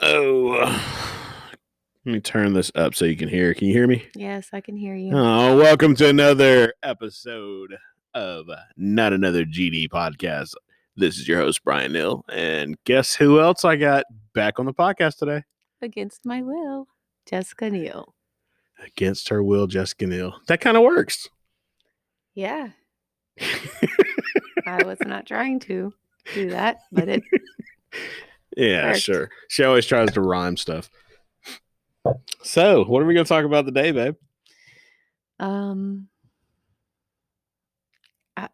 Oh, let me turn this up so you can hear. Can you hear me? Yes, I can hear you. Oh, welcome to another episode of Not Another GD podcast. This is your host, Brian Nill. And guess who else I got back on the podcast today? Against my will, Jessica Neal. Against her will, Jessica Neal. That kind of works. Yeah, I was not trying to do that, but it yeah, Worked. sure. She always tries to rhyme stuff. So, what are we going to talk about today, babe? um I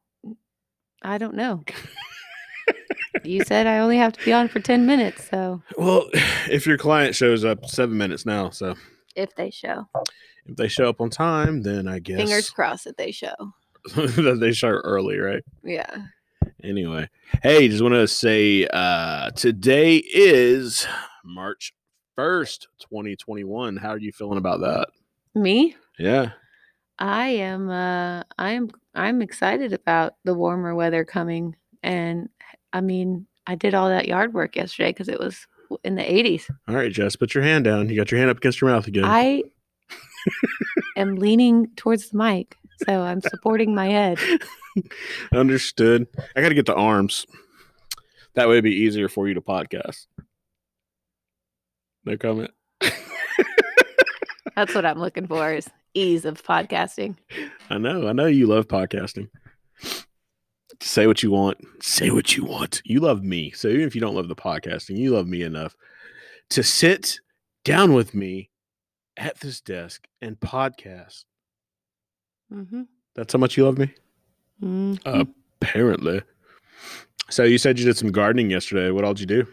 I don't know. you said I only have to be on for 10 minutes, so Well, if your client shows up seven minutes now, so if they show. if they show up on time, then I guess Fingers crossed that they show. that they show early, right? Yeah. Anyway, hey, just want to say uh today is March 1st, 2021. How are you feeling about that? Me? Yeah. I am uh I am I'm excited about the warmer weather coming and I mean I did all that yard work yesterday because it was in the 80s. All right, Jess, put your hand down. You got your hand up against your mouth again. I am leaning towards the mic, so I'm supporting my head. Understood. I got to get the arms. That way it'd be easier for you to podcast. No comment. That's what I'm looking for is ease of podcasting. I know. I know you love podcasting. Say what you want. Say what you want. You love me. So even if you don't love the podcasting, you love me enough to sit down with me at this desk and podcast. Mm-hmm. That's how much you love me? Mm-hmm. Apparently. So you said you did some gardening yesterday. What all did you do?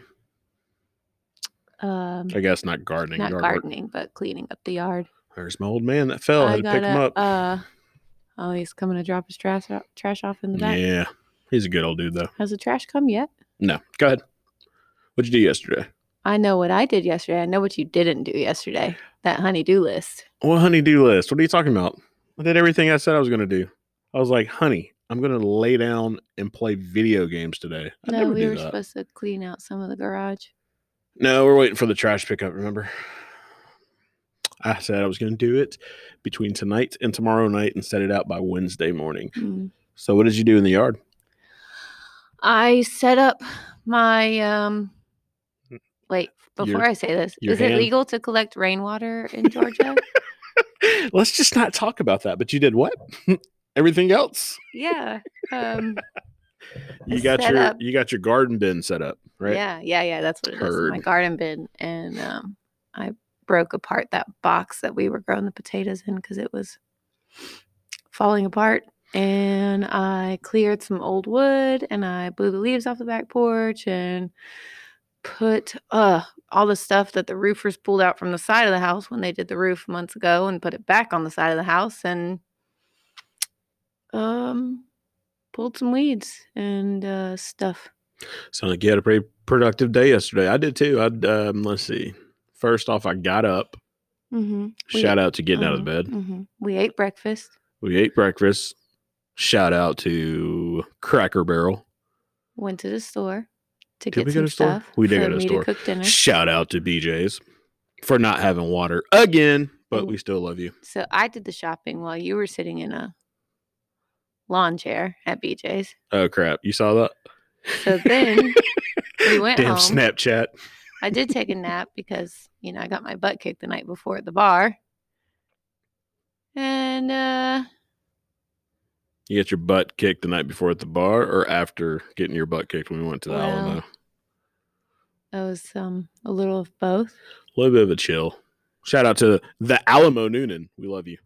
um, I guess not gardening. not yard work. gardening, but cleaning up the yard. There's my old man that fell. I, I had to pick him up. uh, oh, he's coming to drop his trash trash off in the back. yeah. He's a good old dude, though. Has the trash come yet? No. Go ahead. What'd you do yesterday? I know what I did yesterday. I know what you didn't do yesterday. That honey-do list. What honey-do list? What are you talking about? I did everything I said I was going to do. I was like, honey, I'm going to lay down and play video games today. I no, we were that. supposed to clean out some of the garage. No, we're waiting for the trash pickup, remember? I said I was going to do it between tonight and tomorrow night and set it out by Wednesday morning. Mm. So what did you do in the yard? I set up my um wait, before Your- I say this, is it legal to collect rainwater in Georgia? Let's just not talk about that. But you did what? Everything else? yeah. Um You got your up- you got your garden bin set up, right? Yeah, yeah, yeah, that's what it is. My garden bin and um I broke apart that box that we were growing the potatoes in cuz it was falling apart and I cleared some old wood and I blew the leaves off the back porch and put uh all the stuff that the roofers pulled out from the side of the house when they did the roof months ago and put it back on the side of the house and um pulled some weeds and uh stuff. Sound like you had a pretty productive day yesterday. I did too. I'd um, let's see. First off, I got up. Mhm. We- Shout out to getting out of Mhm, bed. mhm. We ate breakfast. We ate breakfast. Shout out to Cracker Barrel. Went to the store to Did get we go some to store? stuff. We did go to store. To cook dinner. Shout out to BJ's for not having water again, but we still love you. So I did the shopping while you were sitting in a lawn chair at BJ's. Oh crap! You saw that? So then we went Damn home. Snapchat. I did take a nap because you know I got my butt kicked the night before at the bar, and uh You get your butt kicked the night before at the bar, or after getting your butt kicked when we went to the Alamo. That was um a little of both. A little bit of a chill. Shout out to the Alamo Noonan. We love you.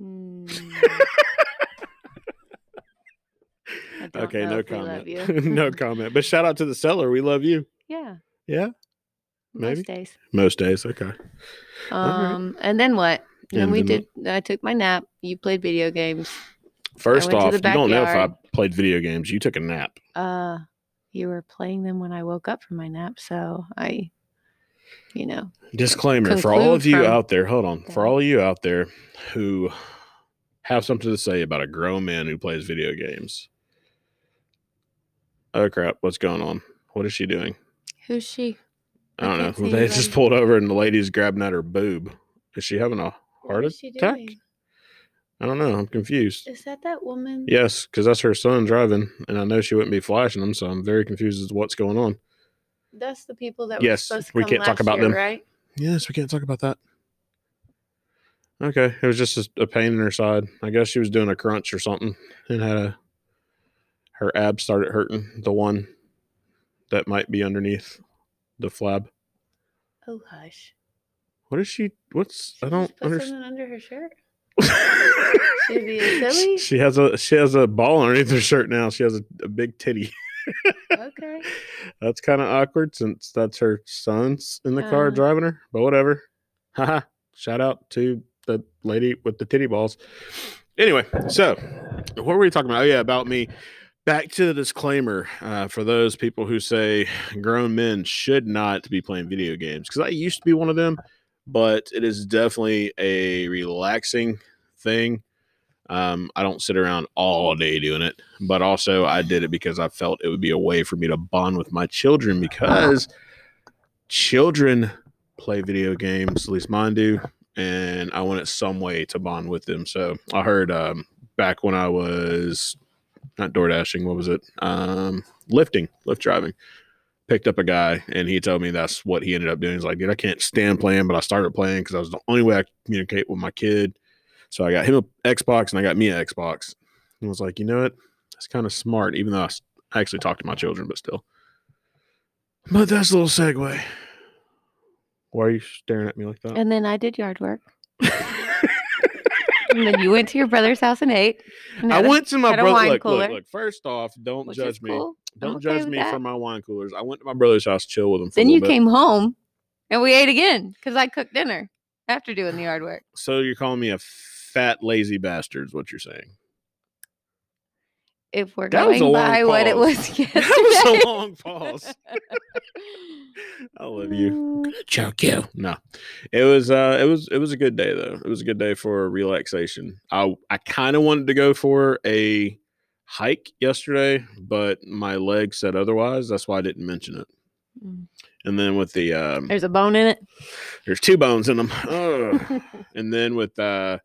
Mm. Okay, no comment. you. no comment. But shout out to the seller. We love you. Yeah, Yeah, Maybe. most days. most days. Okay. All right. Um, and then what? Then And we then did. I took my nap. You played video games. First off, you don't know if I played video games. You took a nap. Uh, you were playing them when I woke up from my nap, so I, you know, Disclaimer for all of you out there. Hold on. For all of you out there who have something to say about a grown man who plays video games. Oh crap! What's going on? What is she doing? who's she? I don't can't know. They just pulled over and the lady's grabbing at her boob. Is she having a What heart attack? doing? I don't know. I'm confused. Is that that woman? Yes, because that's her son driving, and I know she wouldn't be flashing them, so I'm very confused as to what's going on. That's the people that Yes, supposed to we come can't talk about year, them. right? Yes, we can't talk about that. Okay, it was just a, a pain in her side. I guess she was doing a crunch or something and had a her abs started hurting. The one that might be underneath the flab. Oh hush. What is she? What's I don't put understand. something under her shirt. She being silly? She has a she has a ball underneath her shirt now. She has a, a big titty. Okay. That's kind of awkward since that's her son's in the car Uh. driving her. But whatever. Haha. Shout out to the lady with the titty balls. Anyway, so what were we talking about? Oh yeah, about me. Back to the disclaimer uh, for those people who say grown men should not be playing video games because I used to be one of them, but it is definitely a relaxing thing. Um, I don't sit around all day doing it, but also I did it because I felt it would be a way for me to bond with my children because children play video games, at least mine do, and I wanted some way to bond with them. So I heard um, back when I was not door dashing, what was it? Um, lifting, lift driving. Picked up a guy and he told me that's what he ended up doing. He's like, dude, I can't stand playing, but I started playing because I was the only way I could communicate with my kid. So I got him an Xbox and I got me an Xbox. And I was like, you know what? That's kind of smart, even though I actually talk to my children, but still. But that's a little segue. Why are you staring at me like that? And then I did yard work. And then you went to your brother's house and ate. and I went to my had a brother. Look, look, look. First off, don't which judge me. cool. Don't okay judge me that. for my wine coolers. I went to my brother's house, chill with him. For Then you bit. came home and we ate again because I cooked dinner after doing the yard work. So you're calling me a fat, lazy bastard? Is what you're saying? If we're That going by what it was yesterday. That was a long pause. I love you. Mm, choke you. No, it was uh, it was it was a good day though. It was a good day for relaxation. I I kind of wanted to go for a hike yesterday, but my leg said otherwise. That's why I didn't mention it. Mm. And then with the um, There's a bone in it. there's two bones in them. Ugh. and then with uh,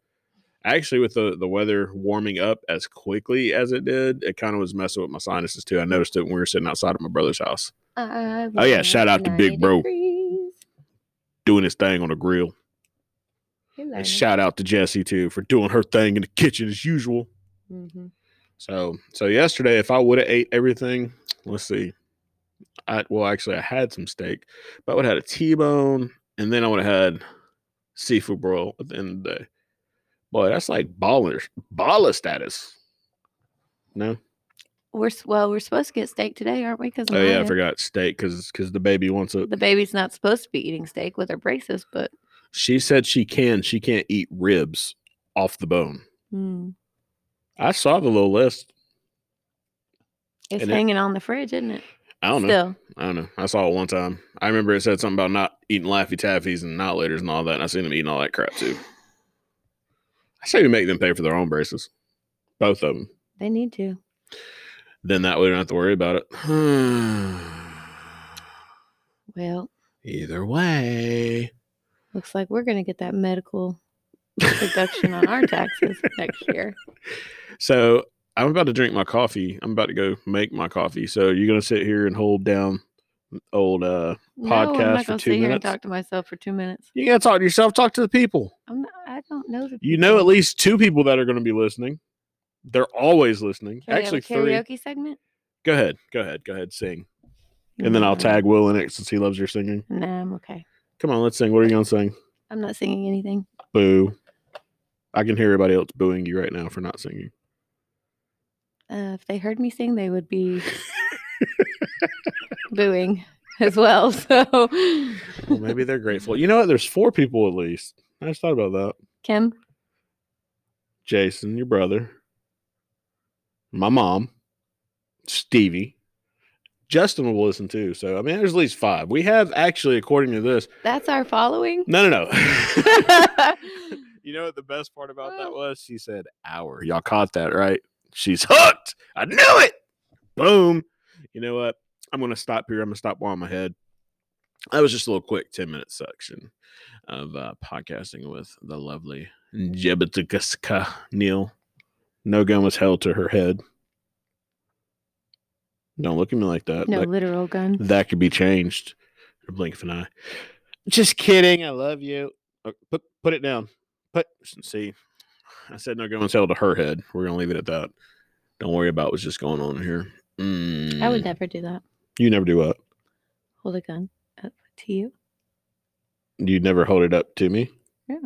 actually with the the weather warming up as quickly as it did, it kind of was messing with my sinuses too. I noticed it when we were sitting outside of my brother's house I Oh, yeah, shout out to Big Bro. degrees. doing his thing on the grill. And shout out to Jessie too for doing her thing in the kitchen as usual. Mhm. So so yesterday, if I would have ate everything, let's see. I well actually I had some steak, but I would have had a T-bone, and then I would have had seafood broil at the end of the day. Boy, that's like baller baller status. No, We're well. We're supposed to get steak today, aren't we? Because oh yeah, I forgot steak because because the baby wants it. the baby's not supposed to be eating steak with her braces, but She said she can. She can't eat ribs off the bone. mm, I saw the little list. it's And it- hanging on the fridge, isn't it? I don't know. I don't know. I saw it one time. I remember it said something about not eating Laffy Taffies and not laters and all that. And I seen them eating all that crap too. I say we make them pay for their own braces, both of them. they need to. Then that way we don't have to worry about it. Well, Either way, looks like we're gonna get that medical deduction on our taxes next year. so I'm about to drink my coffee. I'm about to go make my coffee. So you're gonna sit here and hold down old uh no, I'm Podcast not for two sit here and minutes? talk to myself for two minutes. you gotta talk to yourself, talk to the people. I'm not, I don't know the. You know at least two people that are gonna be listening. They're always listening. Can Actually a three. karaoke segment. Go ahead. Go ahead. Go ahead. Sing. And then I'll tag Will in it since he loves your singing. Nah, I'm okay. Come on, let's sing. What are you gonna sing? I'm not singing anything. Boo. I can hear everybody else booing you right now for not singing. Uh, if they heard me sing, they would be booing as well. So, Well, maybe they're grateful. You know what? There's four people at least. I just thought about that. Kim, Jason, your brother, my mom, Stevie. Justin will listen too. So I mean there's at least five. We have actually, according to this. that's our following. No, no, no. You know what the best part about that was? She said hour. Y'all caught that, right? She's hooked. I knew it. Boom. You know what? I'm gonna stop here. I'm gonna stop while my head. that was just a little quick 10 minute section of uh, podcasting with the lovely Jebedicuska Neal. No gun was held to her head. Don't look at me like that. No That, literal gun. that could be changed. Blink of an eye. Just kidding. I love you. Uh, Put put it down. Put see. I said no gun was held to her head. We're gonna leave it at that. Don't worry about what's just going on here. I would Mm. never do that. You never do what? Hold a gun up to you. You'd never hold it up to me, Yeah.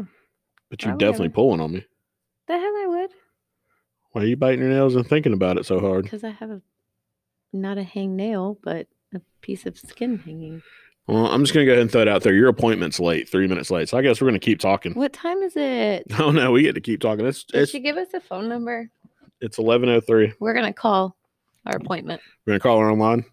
but you're definitely never. pulling on me. The hell I would. Why are you biting your nails and thinking about it so hard? Because I have a not a hang nail, but a piece of skin hanging. Well, I'm just gonna go ahead and throw it out there. Your appointment's late, three minutes late. So I guess we're gonna keep talking. What time is it? Oh no, we get to keep talking. It's Did it's she give us a phone number? it's eleven oh three. We're gonna call our appointment. We're gonna call her online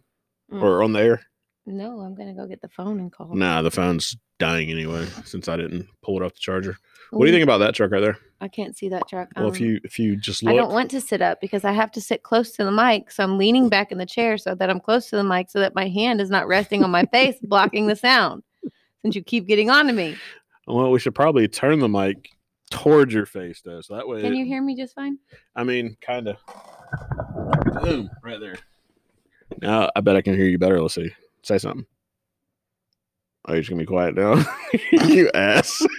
Mm. or on the air. No, I'm gonna go get the phone and call. Nah, the phone's dying anyway since I didn't pull it off the charger. What do you think about that truck right there? I can't see that truck. Well, if Um, you if you just look, I don't want to sit up because I have to sit close to the mic. So I'm leaning back in the chair so that I'm close to the mic so that my hand is not resting on my face, blocking the sound. Since you keep getting onto me. well, we should probably turn the mic towards your face though, so that way. Can it- you hear me just fine? I mean, kind of. Boom, right there. Now I bet I can hear you better. Let's see. Say something. Oh, you're just gonna be quiet now. you ass.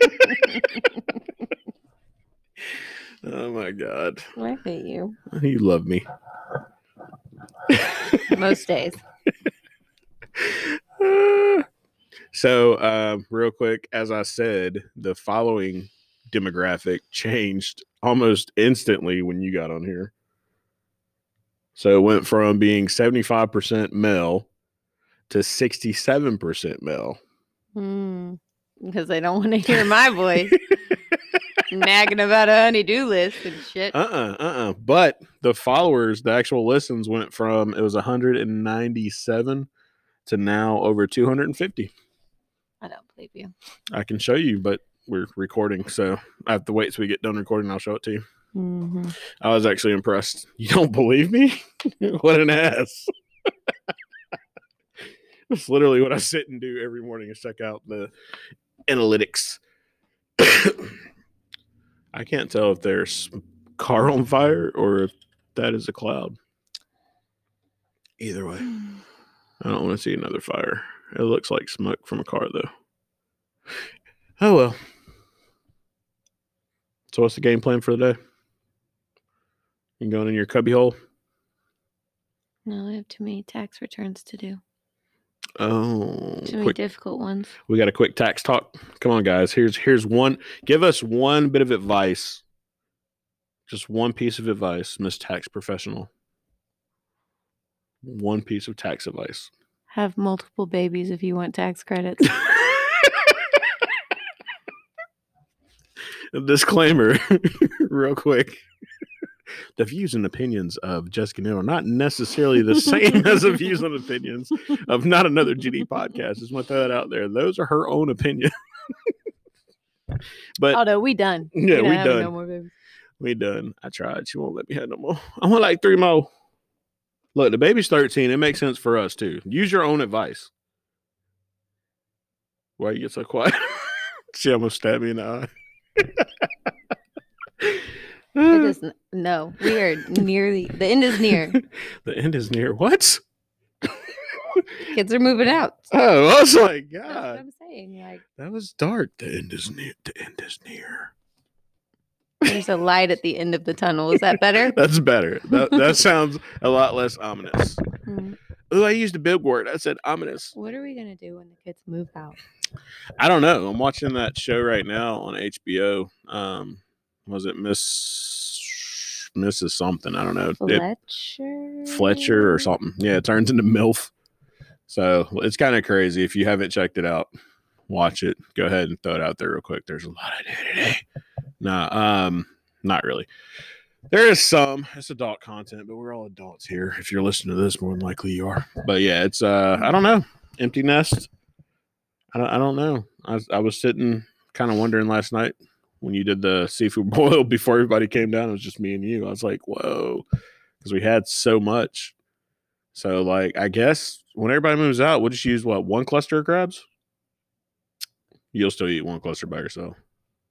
oh my god, I hate you. you love me. Most days. so, um, real quick, as I said, the following demographic changed almost instantly when you got on here. So it went from being 75% male to 67% male. Hmm. Because they don't want to hear my voice nagging about a honey-do list and shit. Uh uh-uh, uh, But the followers, the actual listens went from it was 197 to now over 250. I don't believe you. I can show you, but we're recording. So I have to wait till we get done recording. I'll show it to you. hmm I was actually impressed. You don't believe me? what an ass. That's literally what I sit and do every morning is check out the analytics. I can't tell if there's car on fire or if that is a cloud. Either way, I don't want to see another fire. It looks like smoke from a car though. Oh well. So what's the game plan for the day? You going in your cubbyhole? No, I have too many tax returns to do. Oh, Too many quick, difficult ones. we got a quick tax talk. Come on, guys. Here's here's one. Give us one bit of advice. Just one piece of advice, Miss Tax Professional. One piece of tax advice. Have multiple babies if you want tax credits. Disclaimer, real quick. The views and opinions of Jessica Neal are not necessarily the same as the views and opinions of not another GD podcast. Just want to throw that out there. Those are her own opinion. but although we done. Yeah, not we done. No more babies. we done. I tried. She won't let me have no more. I want like three more. Look, the baby's 13. It makes sense for us too. Use your own advice. Why you get so quiet? she almost stabbed me in the eye. It is n- no. We are nearly the end is near. the end is near. What? Kids are moving out. Oh, I was like, That's what God, I'm saying. Like that was dark. The end is near. The end is near. there's a light at the end of the tunnel. Is that better? That's better. That that sounds a lot less ominous. Hmm. Oh, I used a big word. I said ominous. What are we gonna do when the kids move out? I don't know. I'm watching that show right now on HBO. Um, was it Miss Mrs. something? I don't know. It- Fletcher. Fletcher or something. Yeah, it turns into MILF. So it's kind of crazy. If you haven't checked it out, watch it. Go ahead and throw it out there real quick. There's a lot of nudity. Nah, um, not really. There is some. It's adult content, but we're all adults here. If you're listening to this, more than likely you are. But yeah, it's uh, I don't know. Empty nest. I don't. I don't know. I I was sitting, kind of wondering last night when you did the seafood boil before everybody came down. It was just me and you. I was like, whoa, because we had so much. So like, I guess when everybody moves out, we'll just use what one cluster of crabs. You'll still eat one cluster by yourself.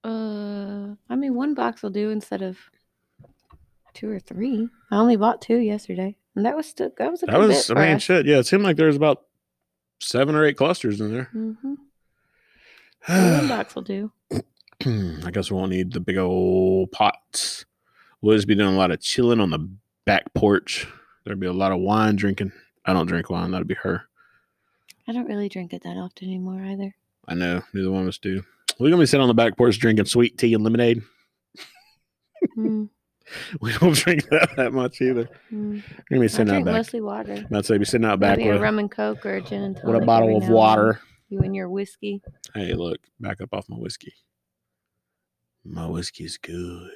Uh, I mean, one box will do instead of two or three. I only bought two yesterday, and that was still that was a That good was, bit I mean, us. shit. Yeah, it seemed like there was about seven or eight clusters in there. Mhm. one box will do. I guess we won't need the big old pots. We'll just be doing a lot of chilling on the back porch. There'll be a lot of wine drinking. I don't drink wine. That'll be her. I don't really drink it that often anymore either. I know. Neither one of us do. We're gonna be sitting on the back porch drinking sweet tea and lemonade. Mm, We don't drink that that much either. mm. We're gonna be I sitting out drink back. mostly water. I'd say be sitting out back Maybe a with, rum and coke or a gin and tonic. with a bottle of now and then. water. You and your whiskey. Hey, look, back up off my whiskey. My whiskey's good.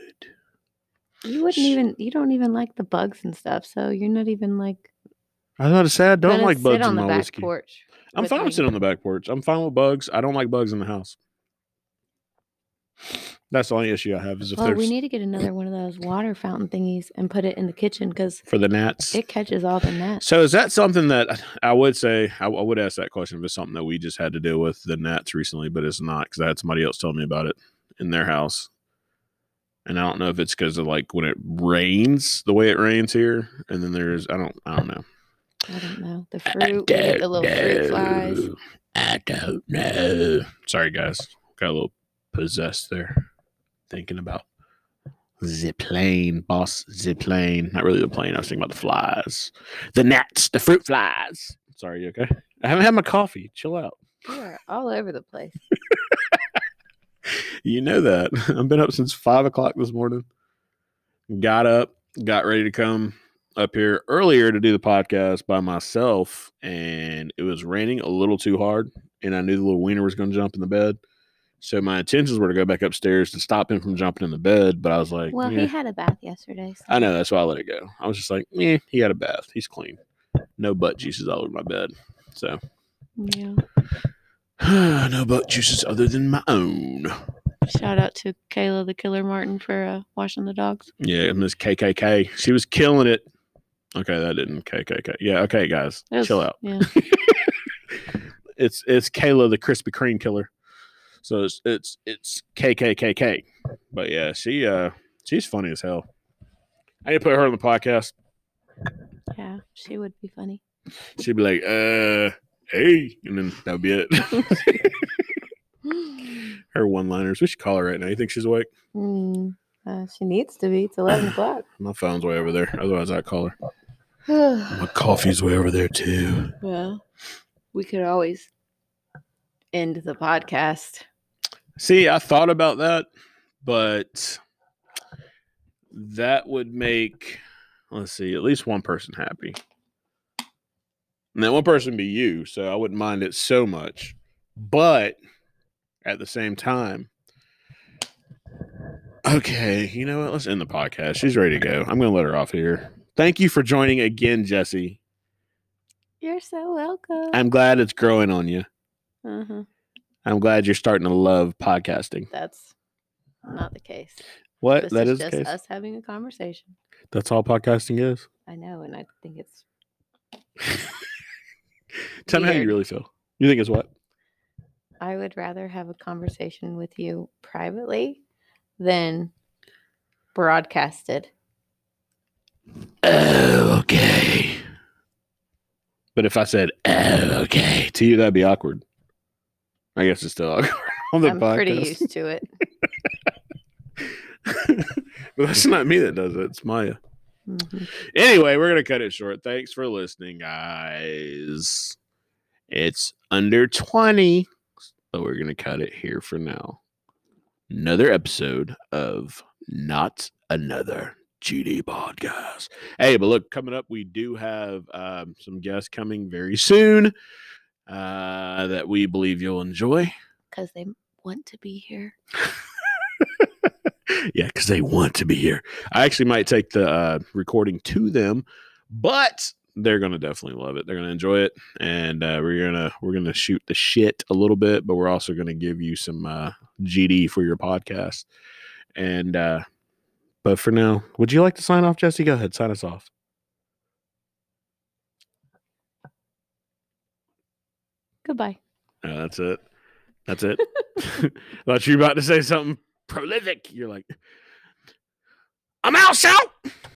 You wouldn't even. You don't even like the bugs and stuff. So you're not even like. I was about to say I don't like bugs on in the my back whiskey. porch. I'm fine with sitting on the back porch. I'm fine with bugs. I don't like bugs in the house. That's the only issue I have is if Well, there's we need to get another one of those water fountain thingies and put it in the kitchen because for the gnats. it catches all the gnats. So is that something that I would say I, I would ask that question if it's something that we just had to deal with the gnats recently, but it's not because I had somebody else tell me about it in their house, and I don't know if it's because of like when it rains the way it rains here, and then there's I don't I don't know. I don't know. The fruit, the little fruit flies. I don't know. Sorry guys, got a little possessed there, thinking about the plane, boss. The plane, not really the plane. I was thinking about the flies, the gnats, the fruit flies. Sorry, you okay? I haven't had my coffee. Chill out. You are all over the place. You know that. I've been up since five o'clock this morning. Got up, got ready to come up here earlier to do the podcast by myself, and it was raining a little too hard, and I knew the little wiener was going to jump in the bed. So my intentions were to go back upstairs to stop him from jumping in the bed, but I was like, Well, "Yeah." he had a bath yesterday. So. I know that's why I let it go. I was just like, eh, he had a bath. He's clean. No butt juices all over my bed. So Yeah. no butt juices other than my own. Shout out to Kayla the Killer Martin for uh, washing the dogs. Yeah, Miss KKK. She was killing it. Okay, that didn't KKK. Yeah, okay, guys, was- chill out. Yeah. It's it's Kayla the Krispy Kreme killer. So it's it's it's KKKK. But yeah, she uh she's funny as hell. I need to put her on the podcast. Yeah. She would be funny. She'd be like, uh, hey, and then that would be it. her one liners. We should call her right now. You think she's awake? Mm, uh, she needs to be. It's 11 o'clock. My phone's way over there. Otherwise, I'd call her. My coffee's way over there too. well, we could always end the podcast. See, I thought about that, but that would make let's see, at least one person happy. And that one person be you, so I wouldn't mind it so much. But at the same time, okay, you know what? Let's end the podcast. She's ready to go. I'm gonna let her off here. Thank you for joining again, Jesse. You're so welcome. I'm glad it's growing on you. uh-huh. I'm glad you're starting to love podcasting. That's not the case. What? This that is is just us having a conversation. That's all podcasting is. I know, and I think it's Tell me how you really feel. You think it's what? I would rather have a conversation with you privately than broadcasted. Oh, okay. But if I said, oh, okay, to you, that'd be awkward. I guess it's still awkward on the I'm podcast. pretty used to it. but that's not me that does it. It's Maya. Mhm. Anyway, we're going to cut it short. Thanks for listening, guys. It's under 20, but we're going to cut it here for now. Another episode of Not Another GD Podcast. Hey, but look, coming up, we do have um, some guests coming very soon uh, that we believe you'll enjoy. Because they want to be here. yeah, because they want to be here. I actually might take the uh, recording to them, but they're gonna definitely love it. They're gonna enjoy it, and uh, we're gonna we're gonna shoot the shit a little bit, but we're also gonna give you some uh, GD for your podcast. And uh, but for now, would you like to sign off, Jesse? Go ahead, sign us off. Goodbye. Uh, that's it. That's it. Thought you were about to say something prolific. You're like, I'm out, shout.